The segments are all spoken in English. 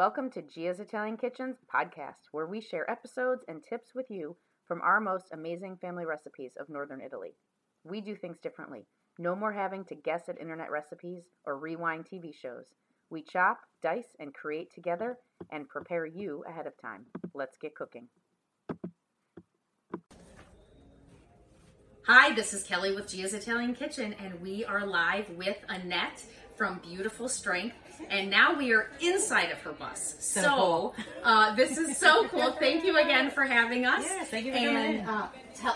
Welcome to Gia's Italian Kitchens podcast, where we share episodes and tips with you from our most amazing family recipes of Northern Italy. We do things differently. No more having to guess at internet recipes or rewind TV shows. We chop, dice, and create together and prepare you ahead of time. Let's get cooking. Hi, this is Kelly with Gia's Italian Kitchen, and we are live with Annette from Beautiful Strength. And now we are inside of her bus. So, cool. uh, this is so cool. Thank you again for having us. Yes, thank you for and, coming. Uh, tell,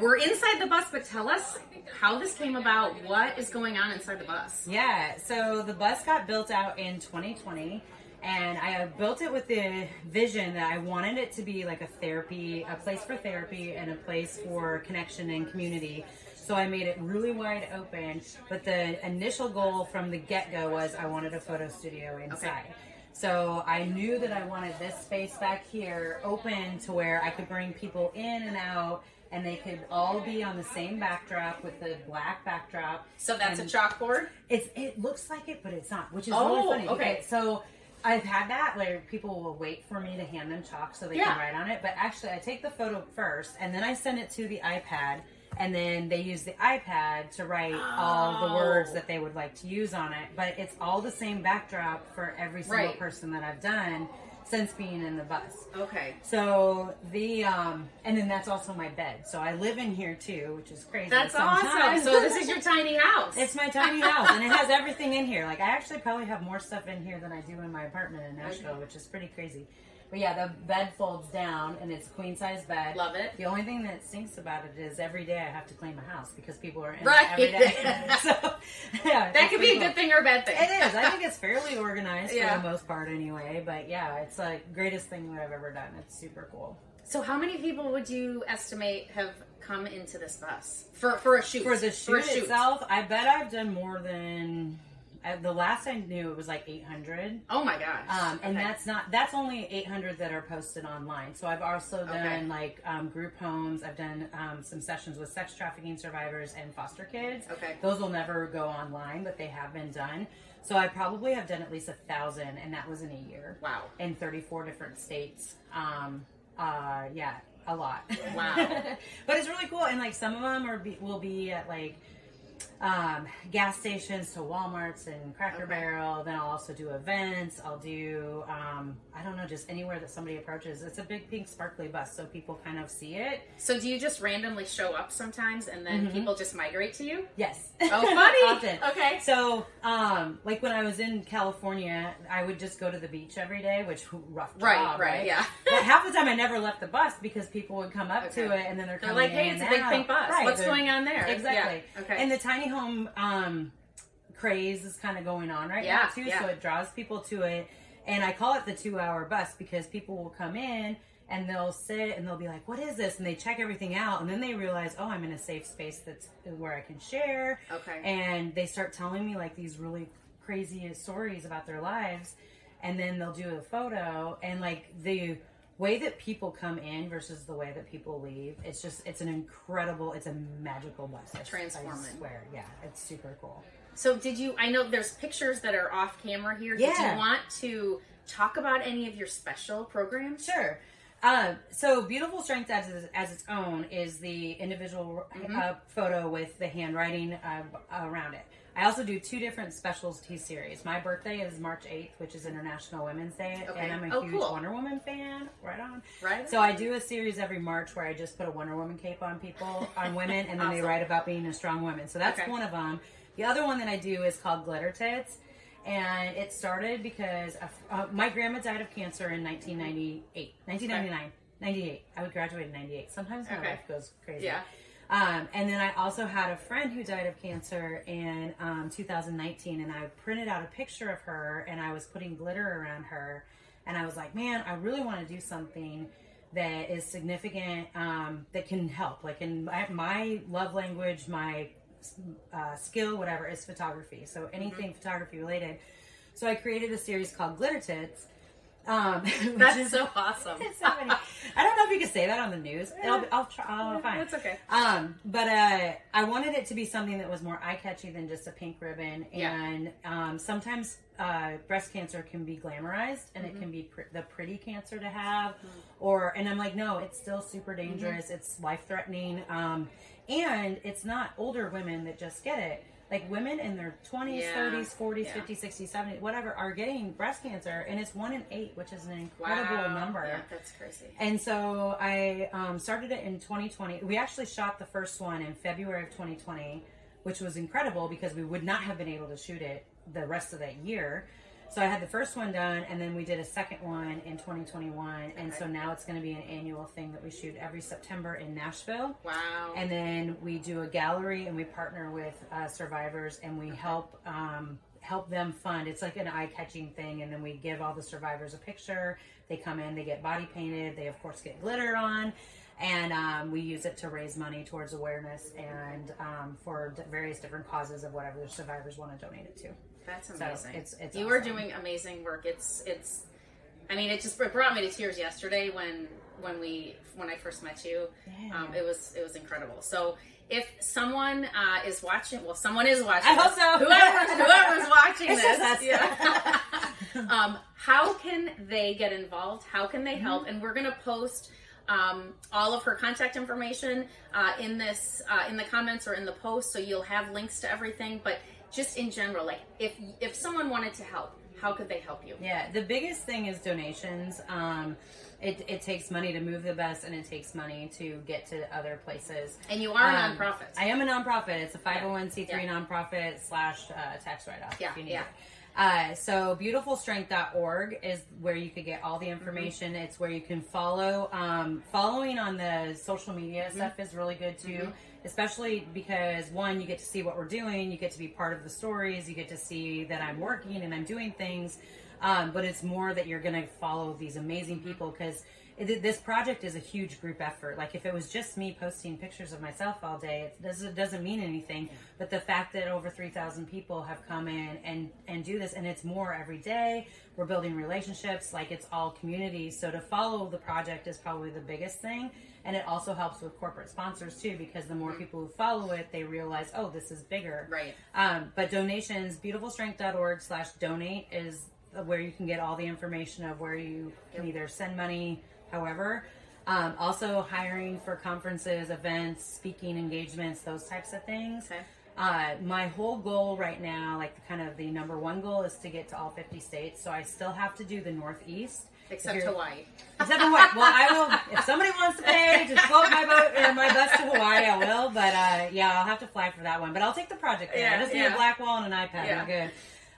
we're inside the bus, but tell us how this came about. What is going on inside the bus? Yeah, so the bus got built out in 2020, and I built it with the vision that I wanted it to be like a therapy, a place for therapy, and a place for connection and community. So I made it really wide open, but the initial goal from the get go was I wanted a photo studio inside. So I knew that I wanted this space back here open to where I could bring people in and out and they could all be on the same backdrop with the black backdrop. So that's And a chalkboard? It's it looks like it, but it's not, which is Oh, really funny. okay. So I've had that where people will wait for me to hand them chalk so they Yeah. can write on it. But actually, I take the photo first, and then I send it to the iPad, and then they use the iPad to write all the words Oh. that they would like to use on it. But it's all the same backdrop for every single Right. person that I've done since being in the bus. Okay. So the um, and then that's also my bed. So I live in here too, which is crazy. That's awesome. So this is your tiny house. It's my tiny house, and it has everything in here. Like I actually probably have more stuff in here than I do in my apartment in Nashville, which is pretty crazy. But yeah, the bed folds down, and it's a queen size bed. Love it. The only thing that stinks about it is every day I have to clean my house because people are in Right. it every day. so yeah, that could be a good thing or a bad thing. It is. I think it's fairly organized Yeah. for the most part, anyway. But yeah, it's like greatest thing that I've ever done. It's super cool. So, how many people would you estimate have come into this bus for for a shoot? For the a shoot itself, I bet I've done more than. Uh, The last I knew, it was like 800. Oh my gosh! Um, and Okay. that's not that's only 800 that are posted online. So I've also done Okay. like um, group homes. I've done um, some sessions with sex trafficking survivors and foster kids. Okay. those will never go online, but they have been done. So I probably have done at least a thousand, and that was in a year. Wow. In 34 different states. Um, uh, yeah, a lot. Wow. but it's really cool, and like some of them are be, will be at like um, gas stations to Walmarts and Cracker Okay. Barrel. Then I'll also do events. I'll do um, I don't know, just anywhere that somebody approaches. It's a big pink sparkly bus, so people kind of see it. So, do you just randomly show up sometimes, and then Mm-hmm. people just migrate to you? Yes. Oh, funny. Often. Okay. So, um, like when I was in California, I would just go to the beach every day, which rough job, Right, right, yeah. but half the time I never left the bus because people would come up to it and then they're They're like, "Hey, it's a big pink bus. Right, What's they're- going on there?" Exactly. Yeah, okay. And the tiny home um, craze is kind of going on right Yeah, now too, yeah. so it draws people to it. And I call it the two-hour bus because people will come in and they'll sit and they'll be like, "What is this?" And they check everything out, and then they realize, "Oh, I'm in a safe space that's where I can share." Okay. And they start telling me like these really crazy stories about their lives, and then they'll do a photo, and like the way that people come in versus the way that people leave, it's just it's an incredible, it's a magical bus. Transforming. I swear, yeah, it's super cool. So, did you? I know there's pictures that are off camera here. Did Yeah. you want to talk about any of your special programs? Sure. Um, so beautiful strength as, as its own is the individual Mm-hmm. uh, photo with the handwriting uh, around it. I also do two different specialty series. My birthday is March 8th, which is International Women's Day, Okay. and I'm a Oh, huge cool. Wonder Woman fan. Right on. Right So I do a series every March where I just put a Wonder Woman cape on people, on women, and then they write about being a strong woman. So that's Okay. one of them. The other one that I do is called Glitter Tits. And it started because uh, my grandma died of cancer in 1998, 1999, 98. I would graduate in 98. Sometimes my Okay. life goes crazy. Yeah. Um, and then I also had a friend who died of cancer in um, 2019, and I printed out a picture of her, and I was putting glitter around her, and I was like, man, I really want to do something that is significant, um, that can help. Like, in my, my love language, my uh, skill, whatever, is photography. So anything Mm-hmm. photography related. So I created a series called Glitter Tits. Um, That's is- so awesome. so. I don't know if you can say that on the news. It'll, I'll try. I'll find. That's okay. Um, but uh, I wanted it to be something that was more eye catchy than just a pink ribbon. Yeah. And um, sometimes uh, breast cancer can be glamorized and it can be pr- the pretty cancer to have, Mm-hmm. or and I'm like, no, it's still super dangerous. It's life threatening, um, and it's not older women that just get it. Like women in their 20s, Yeah. 30s, 40s, Yeah. 50s, 60s, 70s, whatever, are getting breast cancer, and it's one in eight, which is an incredible Wow. number. Yeah, that's crazy. And so I um, started it in 2020. We actually shot the first one in February of 2020, which was incredible because we would not have been able to shoot it the rest of that year. So I had the first one done, and then we did a second one in 2021. And so now it's going to be an annual thing that we shoot every September in Nashville. Wow. And then we do a gallery, and we partner with uh, survivors, and we help um, help them fund. It's like an eye catching thing, and then we give all the survivors a picture. They come in, they get body painted. They of course get glitter on, and um, we use it to raise money towards awareness and um, for d- various different causes of whatever the survivors want to donate it to. That's So amazing. it's- it's you are doing amazing work. It's it's. I mean, it just it brought me to tears yesterday when when we when I first met you. Yeah. Um, it was it was incredible. So if someone uh, is watching, well, someone is watching. I hope this. so. Whoever whoever's watching It's this, just us. yeah. um, how can they get involved? How can Mm-hmm. they help? And we're gonna post. Um, all of her contact information uh, in this uh, in the comments or in the post, so you'll have links to everything. But just in general, like if if someone wanted to help, how could they help you? Yeah, the biggest thing is donations. Um, it, it takes money to move the bus, and it takes money to get to other places. And you are a Um, nonprofit. I am a nonprofit. It's a 501c3 Yeah. nonprofit slash uh, tax write off. Yeah, if you need yeah. it. Uh, so beautifulstrength.org is where you could get all the information. Mm-hmm. It's where you can follow. Um, following on the social media Mm-hmm. stuff is really good too, especially because one, you get to see what we're doing, you get to be part of the stories, you get to see that I'm working and I'm doing things. Um, but it's more that you're going to follow these amazing people because this project is a huge group effort. Like if it was just me posting pictures of myself all day, it doesn't, it doesn't mean anything. But the fact that over 3,000 people have come in and, and do this, and it's more every day, we're building relationships, like it's all community. So to follow the project is probably the biggest thing. And it also helps with corporate sponsors too, because the more people who follow it, they realize, oh, this is bigger. Right. Um, but donations, beautifulstrength.org slash donate is where you can get all the information of where you can either send money, however. Um, also hiring for conferences, events, speaking engagements, those types of things. Okay. Uh, my whole goal right now, like kind of the number one goal, is to get to all 50 states. So I still have to do the Northeast. Except Hawaii. Except Hawaii. Well, I will. If somebody wants to pay to float my boat or my bus to Hawaii, I will. But uh, yeah, I'll have to fly for that one. But I'll take the project there. Yeah, I just need a black wall and an iPad. Yeah. We're good.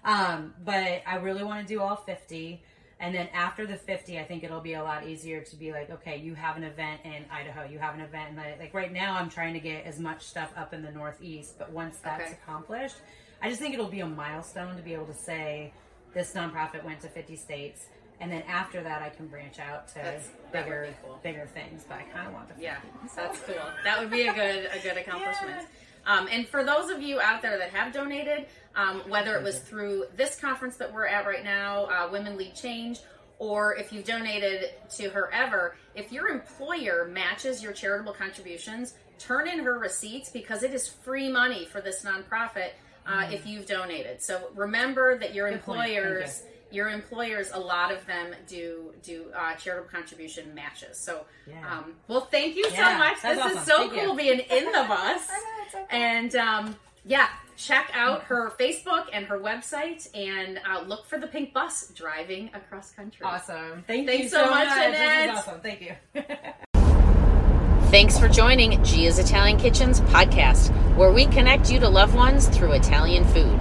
Um, but I really want to do all 50. And then after the 50, I think it'll be a lot easier to be like, okay, you have an event in Idaho, you have an event in the, like right now I'm trying to get as much stuff up in the Northeast, but once that's Okay. accomplished, I just think it'll be a milestone to be able to say this nonprofit went to 50 states. And then after that, I can branch out to That's- bigger, cool. bigger things. But I kind of want the 50. Yeah, that's cool. That would be a good a good accomplishment. Um, and for those of you out there that have donated, um, whether it was through this conference that we're at right now, uh, Women Lead Change, or if you've donated to her ever, if your employer matches your charitable contributions, turn in her receipts because it is free money for this nonprofit uh, if you've donated. So remember that your Mm. Good point. Thank you. employers your employers a lot of them do do uh, charitable contribution matches so Yeah. um, well thank you so much that's this is so Thank you. cool being in the bus and um, yeah check out her facebook and her website and uh, look for the pink bus driving across country Awesome. Thank Thanks you so so much, much. This is awesome. Thank you. Thanks for joining Gia's Italian Kitchen's podcast, where we connect you to loved ones through Italian food.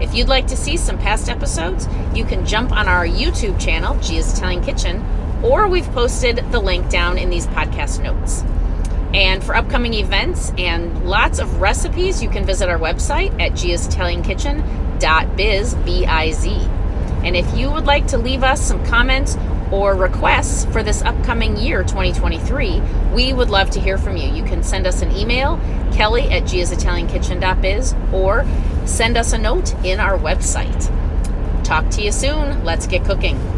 If you'd like to see some past episodes, you can jump on our YouTube channel, Gia's Italian Kitchen, or we've posted the link down in these podcast notes. And for upcoming events and lots of recipes, you can visit our website at giasitaliankitchen.biz, B-I-Z. And if you would like to leave us some comments or requests for this upcoming year, 2023, we would love to hear from you. You can send us an email, kelly at giasitaliankitchen.biz, or send us a note in our website. Talk to you soon. Let's get cooking.